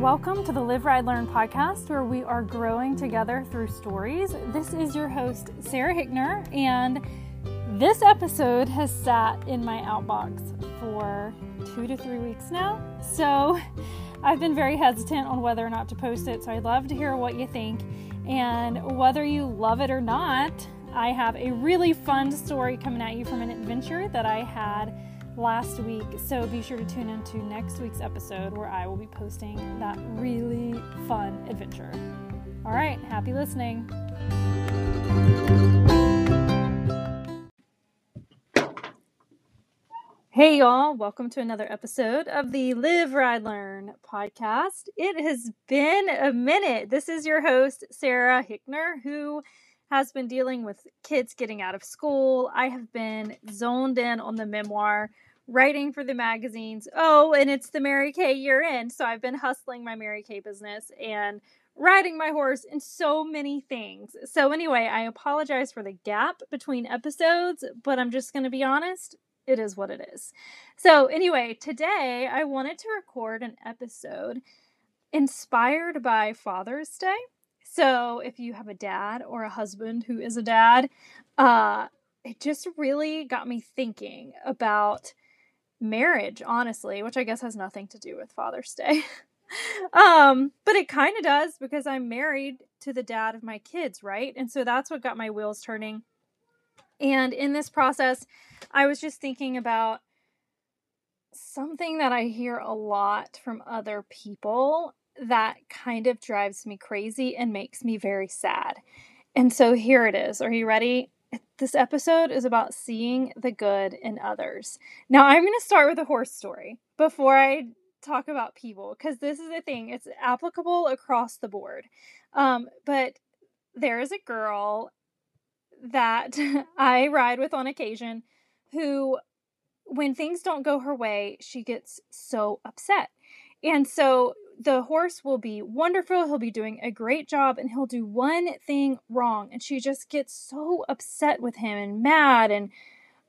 Welcome to the Live, Ride, Learn podcast, where we are growing together through stories. This is your host, Sarah Hickner, and this episode has sat in my outbox for two to three weeks now. So I've been very hesitant on whether or not to post it. So I'd love to hear what you think. And whether you love it or not, I have a really fun story coming at you from an adventure that I had last week. So be sure to tune into next week's episode where I will be posting that really fun adventure. All right, happy listening. Hey, y'all, welcome to another episode of the Live, Ride, Learn podcast. It has been a minute. This is your host, Sarah Hickner, who has been dealing with kids getting out of school. I have been zoned in on the memoir writing for the magazines. Oh, and it's the Mary Kay year end. So I've been hustling my Mary Kay business and riding my horse and so many things. So, anyway, I apologize for the gap between episodes, but I'm just going to be honest. It is what it is. So, anyway, today I wanted to record an episode inspired by Father's Day. So, if you have a dad or a husband who is a dad, uh, it just really got me thinking about marriage, honestly, which I guess has nothing to do with Father's Day. um, but it kind of does because I'm married to the dad of my kids, right? And so that's what got my wheels turning. And in this process, I was just thinking about something that I hear a lot from other people that kind of drives me crazy and makes me very sad. And so here it is. Are you ready? This episode is about seeing the good in others. Now, I'm going to start with a horse story before I talk about people because this is the thing, it's applicable across the board. Um, but there is a girl that I ride with on occasion who, when things don't go her way, she gets so upset. And so the horse will be wonderful. He'll be doing a great job and he'll do one thing wrong. And she just gets so upset with him and mad. And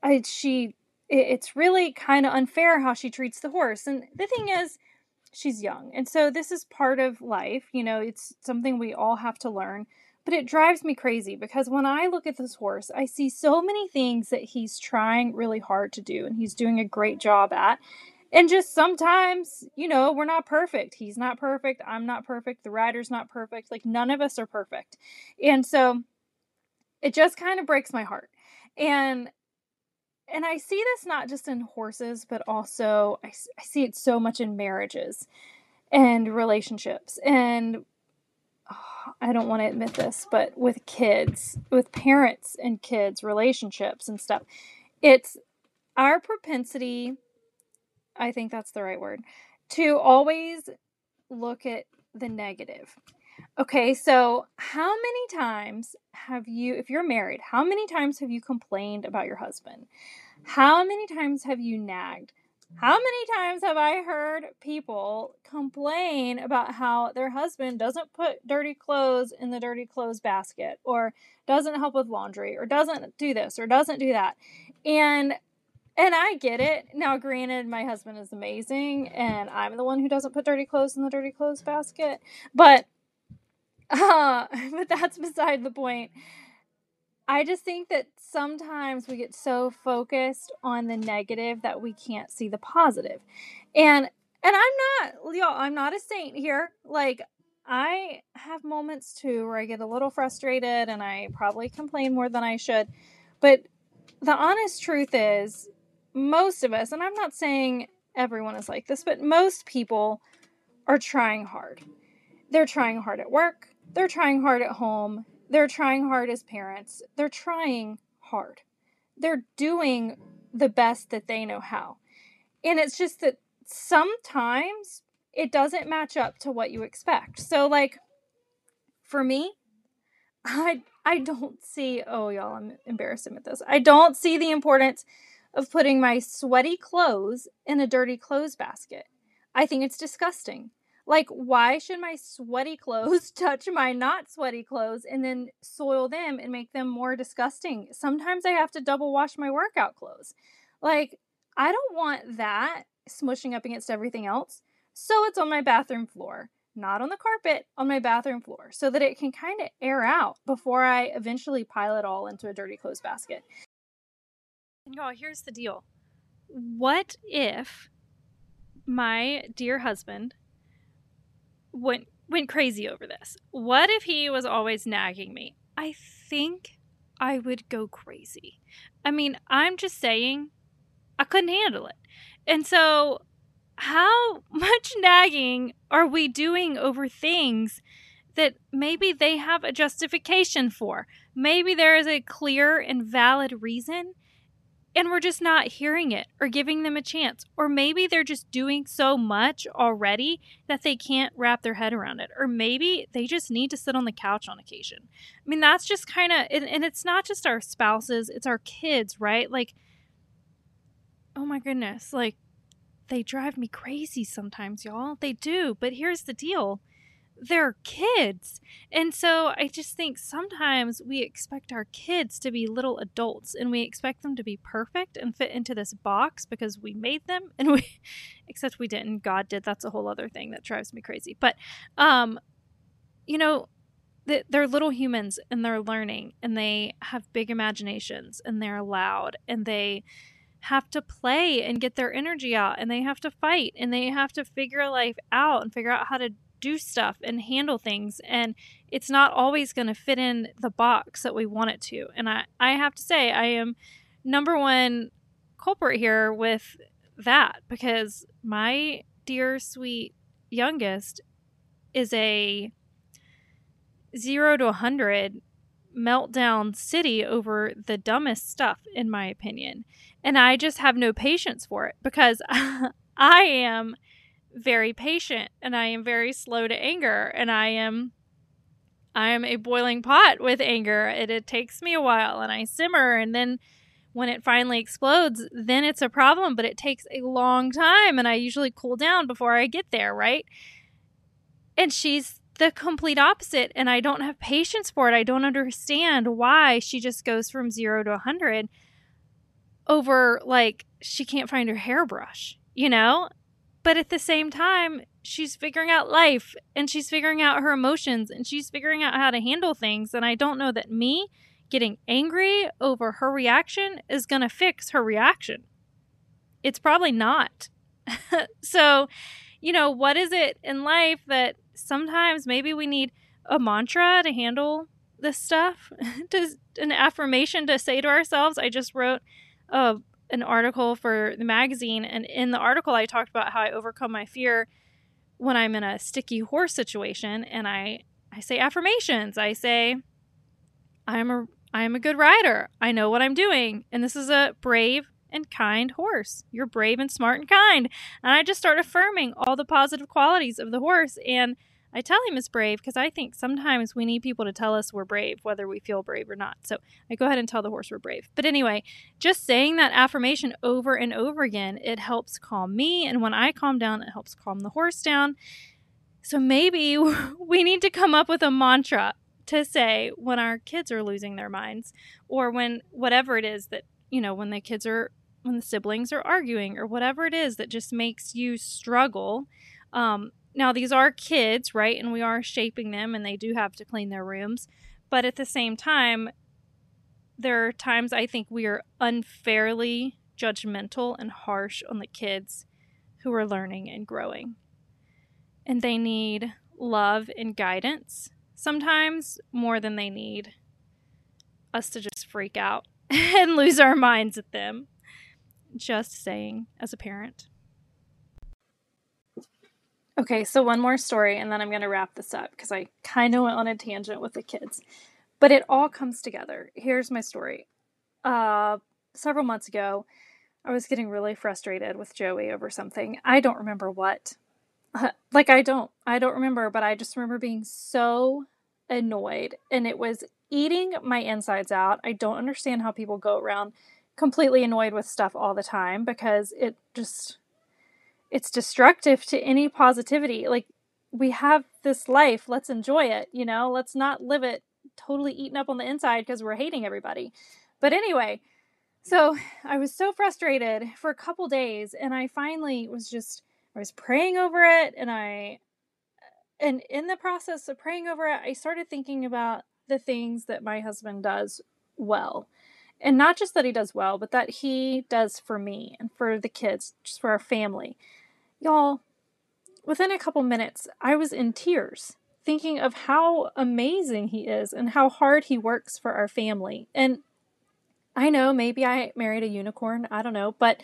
I, she, it's really kind of unfair how she treats the horse. And the thing is, she's young. And so this is part of life. You know, it's something we all have to learn. But it drives me crazy because when I look at this horse, I see so many things that he's trying really hard to do and he's doing a great job at. And just sometimes, you know, we're not perfect. He's not perfect. I'm not perfect. The rider's not perfect. Like, none of us are perfect. And so it just kind of breaks my heart. And and I see this not just in horses, but also I, I see it so much in marriages and relationships. And oh, I don't want to admit this, but with kids, with parents and kids, relationships and stuff, it's our propensity I think that's the right word, to always look at the negative. Okay, so how many times have you, if you're married, how many times have you complained about your husband? How many times have you nagged? How many times have I heard people complain about how their husband doesn't put dirty clothes in the dirty clothes basket or doesn't help with laundry or doesn't do this or doesn't do that? And and I get it. Now, granted, my husband is amazing, and I'm the one who doesn't put dirty clothes in the dirty clothes basket. But, uh, but that's beside the point. I just think that sometimes we get so focused on the negative that we can't see the positive. And and I'm not, y'all, I'm not a saint here. Like I have moments too where I get a little frustrated and I probably complain more than I should. But the honest truth is most of us, and I'm not saying everyone is like this, but most people are trying hard. They're trying hard at work, they're trying hard at home, they're trying hard as parents, they're trying hard. They're doing the best that they know how. And it's just that sometimes it doesn't match up to what you expect. So like for me, I I don't see oh y'all I'm embarrassed with this. I don't see the importance of putting my sweaty clothes in a dirty clothes basket. I think it's disgusting. Like, why should my sweaty clothes touch my not sweaty clothes and then soil them and make them more disgusting? Sometimes I have to double wash my workout clothes. Like, I don't want that smushing up against everything else. So it's on my bathroom floor. not on the carpet, on my bathroom floor, so that it can kind of air out before I eventually pile it all into a dirty clothes basket. Y'all, here's the deal. What if my dear husband went went crazy over this? What if he was always nagging me? I think I would go crazy. I mean, I'm just saying I couldn't handle it. And so how much nagging are we doing over things that maybe they have a justification for? Maybe there is a clear and valid reason and we're just not hearing it or giving them a chance. Or maybe they're just doing so much already that they can't wrap their head around it. Or maybe they just need to sit on the couch on occasion. I mean, that's just kind of, and, and, it's not just our spouses, it's our kids, right? Like, oh my goodness, like they drive me crazy sometimes, y'all. They do. But here's the deal they're kids. And so I just think sometimes we expect our kids to be little adults and we expect them to be perfect and fit into this box because we made them and we except we didn't. God did. That's a whole other thing that drives me crazy. But um you know, they're little humans and they're learning and they have big imaginations and they're loud and they have to play and get their energy out and they have to fight and they have to figure life out and figure out how to do stuff and handle things and it's not always going to fit in the box that we want it to. And i i have to say i am number one culprit here with that because my dear sweet youngest is a 0 to a 100 meltdown city over the dumbest stuff in my opinion. And I just have no patience for it because I am very patient and I am very slow to anger and I am I am a boiling pot with anger. It, it takes me a while and I simmer and then when it finally explodes, then it's a problem, but it takes a long time and I usually cool down before I get there, right? And she's the complete opposite and I don't have patience for it. I don't understand why she just goes from 0 to a 100 over like she can't find her hairbrush, you know? But at the same time, she's figuring out life and she's figuring out her emotions and she's figuring out how to handle things. And I don't know that me getting angry over her reaction is going to fix her reaction. It's probably not. so, you know, what is it in life that sometimes maybe we need a mantra to handle this stuff? to, an affirmation to say to ourselves. I just wrote uh, an article for the magazine, and in the article, I talked about how I overcome my fear when I'm in a sticky horse situation, and I I say affirmations. I say I'm a I am a good rider. I know what I'm doing, and this is a brave and kind horse. You're brave and smart and kind. And I just start affirming all the positive qualities of the horse and I tell him it's brave because I think sometimes we need people to tell us we're brave, whether we feel brave or not. So I go ahead and tell the horse we're brave. But anyway, just saying that affirmation over and over again, it helps calm me. And when I calm down, it helps calm the horse down. So maybe we need to come up with a mantra to say when our kids are losing their minds or when whatever it is that, you know, when the kids are, when the siblings are arguing or whatever it is that just makes you struggle. Um, now, these are kids, right? And we are shaping them, and they do have to clean their rooms. But at the same time, there are times I think we are unfairly judgmental and harsh on the kids who are learning and growing. And they need love and guidance, sometimes more than they need us to just freak out and lose our minds at them. Just saying, as a parent. Okay, so one more story and then I'm going to wrap this up because I kind of went on a tangent with the kids. But it all comes together. Here's my story. Uh, several months ago, I was getting really frustrated with Joey over something. I don't remember what. like I don't. I don't remember, but I just remember being so annoyed and it was eating my insides out. I don't understand how people go around completely annoyed with stuff all the time because it just it's destructive to any positivity. Like we have this life, let's enjoy it, you know? Let's not live it totally eaten up on the inside because we're hating everybody. But anyway, so I was so frustrated for a couple days and I finally was just I was praying over it and I and in the process of praying over it, I started thinking about the things that my husband does well. And not just that he does well, but that he does for me and for the kids, just for our family. Y'all, within a couple minutes, I was in tears thinking of how amazing he is and how hard he works for our family. And I know maybe I married a unicorn, I don't know, but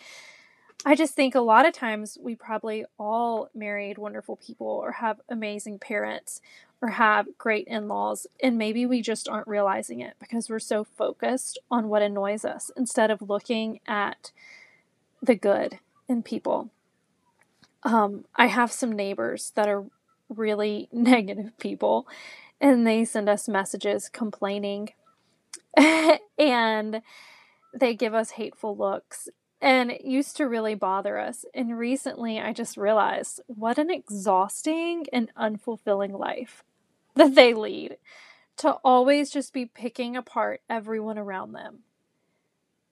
I just think a lot of times we probably all married wonderful people or have amazing parents or have great in laws, and maybe we just aren't realizing it because we're so focused on what annoys us instead of looking at the good in people. Um, I have some neighbors that are really negative people, and they send us messages complaining and they give us hateful looks and it used to really bother us. And recently I just realized what an exhausting and unfulfilling life that they lead to always just be picking apart everyone around them.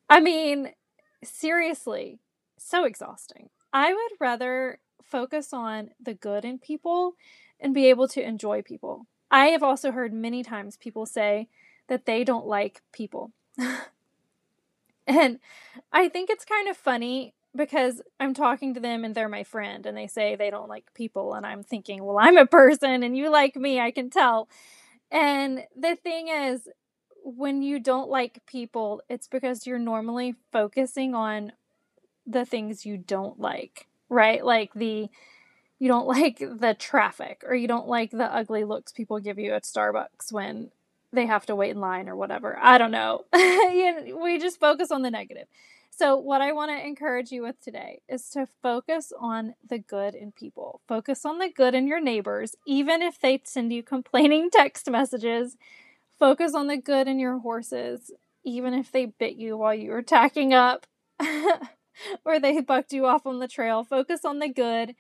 I mean, seriously, so exhausting. I would rather focus on the good in people and be able to enjoy people. I have also heard many times people say that they don't like people. And I think it's kind of funny because I'm talking to them and they're my friend and they say they don't like people. And I'm thinking, well, I'm a person and you like me, I can tell. And the thing is, when you don't like people, it's because you're normally focusing on the things you don't like, right? Like the, you don't like the traffic or you don't like the ugly looks people give you at Starbucks when they have to wait in line or whatever. I don't know. we just focus on the negative. So, what I want to encourage you with today is to focus on the good in people. Focus on the good in your neighbors, even if they send you complaining text messages. Focus on the good in your horses, even if they bit you while you were tacking up or they bucked you off on the trail. Focus on the good.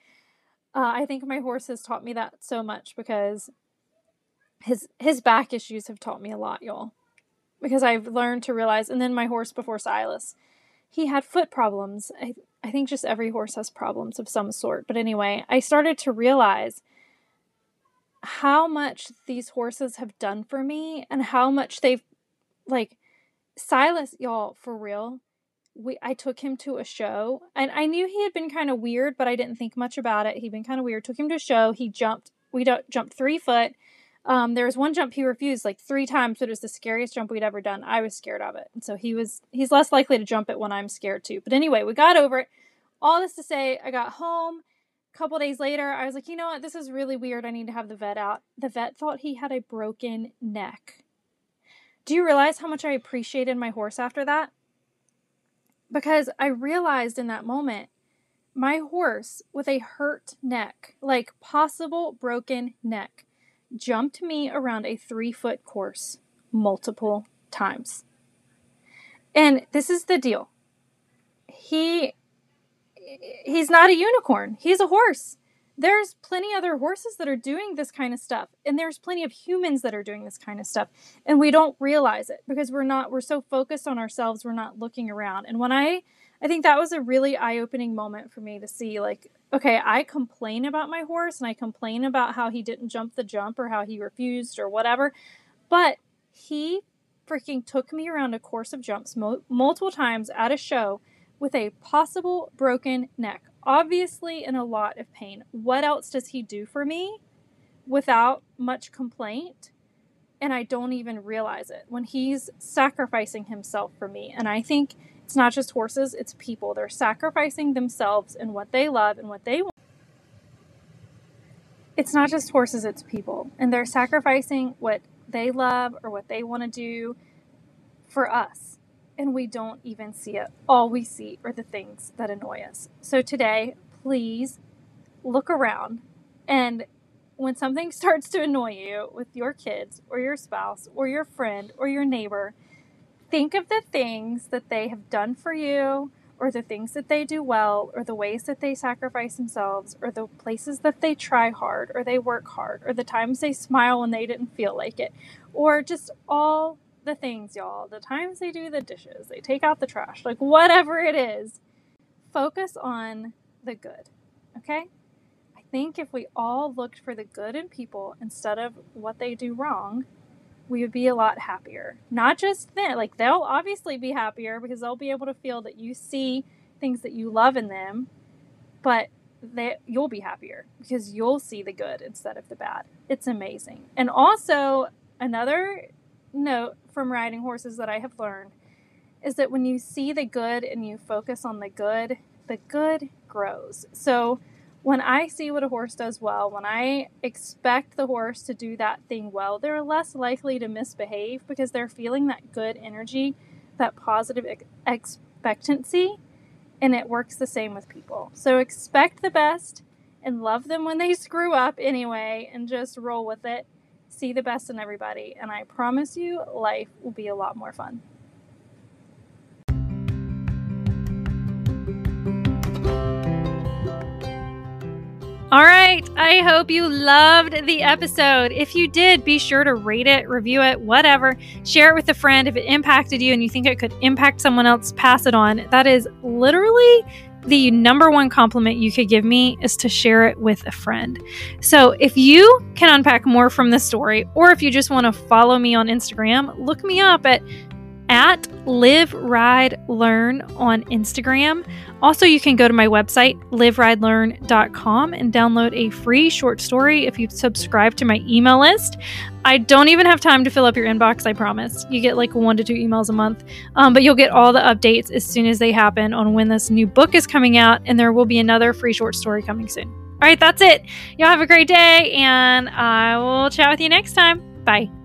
Uh, I think my horse has taught me that so much because his his back issues have taught me a lot, y'all. Because I've learned to realize and then my horse before Silas, he had foot problems. I I think just every horse has problems of some sort. But anyway, I started to realize how much these horses have done for me and how much they've like Silas, y'all, for real. We I took him to a show and I knew he had been kind of weird, but I didn't think much about it. He'd been kind of weird. Took him to a show. He jumped we don't jumped three foot um, there was one jump he refused like three times, but it was the scariest jump we'd ever done. I was scared of it. And so he was he's less likely to jump it when I'm scared too. But anyway, we got over it. All this to say, I got home. A couple days later, I was like, you know what, this is really weird. I need to have the vet out. The vet thought he had a broken neck. Do you realize how much I appreciated my horse after that? Because I realized in that moment my horse with a hurt neck, like possible broken neck, jumped me around a three foot course multiple times. And this is the deal. He he's not a unicorn. He's a horse. There's plenty other horses that are doing this kind of stuff and there's plenty of humans that are doing this kind of stuff and we don't realize it because we're not we're so focused on ourselves, we're not looking around. And when I I think that was a really eye-opening moment for me to see like okay, I complain about my horse and I complain about how he didn't jump the jump or how he refused or whatever, but he freaking took me around a course of jumps mo- multiple times at a show with a possible broken neck, obviously in a lot of pain. What else does he do for me without much complaint? And I don't even realize it when he's sacrificing himself for me. And I think it's not just horses, it's people. They're sacrificing themselves and what they love and what they want. It's not just horses, it's people. And they're sacrificing what they love or what they want to do for us. And we don't even see it. All we see are the things that annoy us. So today, please look around and when something starts to annoy you with your kids or your spouse or your friend or your neighbor, think of the things that they have done for you, or the things that they do well, or the ways that they sacrifice themselves, or the places that they try hard, or they work hard, or the times they smile when they didn't feel like it, or just all the things, y'all. The times they do the dishes, they take out the trash, like whatever it is, focus on the good, okay? I think if we all looked for the good in people instead of what they do wrong, we would be a lot happier. Not just then, like they'll obviously be happier because they'll be able to feel that you see things that you love in them, but that you'll be happier because you'll see the good instead of the bad. It's amazing. And also, another note from riding horses that I have learned is that when you see the good and you focus on the good, the good grows. So, when I see what a horse does well, when I expect the horse to do that thing well, they're less likely to misbehave because they're feeling that good energy, that positive ex- expectancy, and it works the same with people. So expect the best and love them when they screw up anyway, and just roll with it. See the best in everybody, and I promise you, life will be a lot more fun. All right. I hope you loved the episode. If you did, be sure to rate it, review it, whatever. Share it with a friend. If it impacted you and you think it could impact someone else, pass it on. That is literally the number one compliment you could give me is to share it with a friend. So if you can unpack more from the story, or if you just want to follow me on Instagram, look me up at at Live Ride Learn on Instagram. Also, you can go to my website, liveridelearn.com, and download a free short story if you subscribe to my email list. I don't even have time to fill up your inbox, I promise. You get like one to two emails a month, um, but you'll get all the updates as soon as they happen on when this new book is coming out, and there will be another free short story coming soon. All right, that's it. Y'all have a great day, and I will chat with you next time. Bye.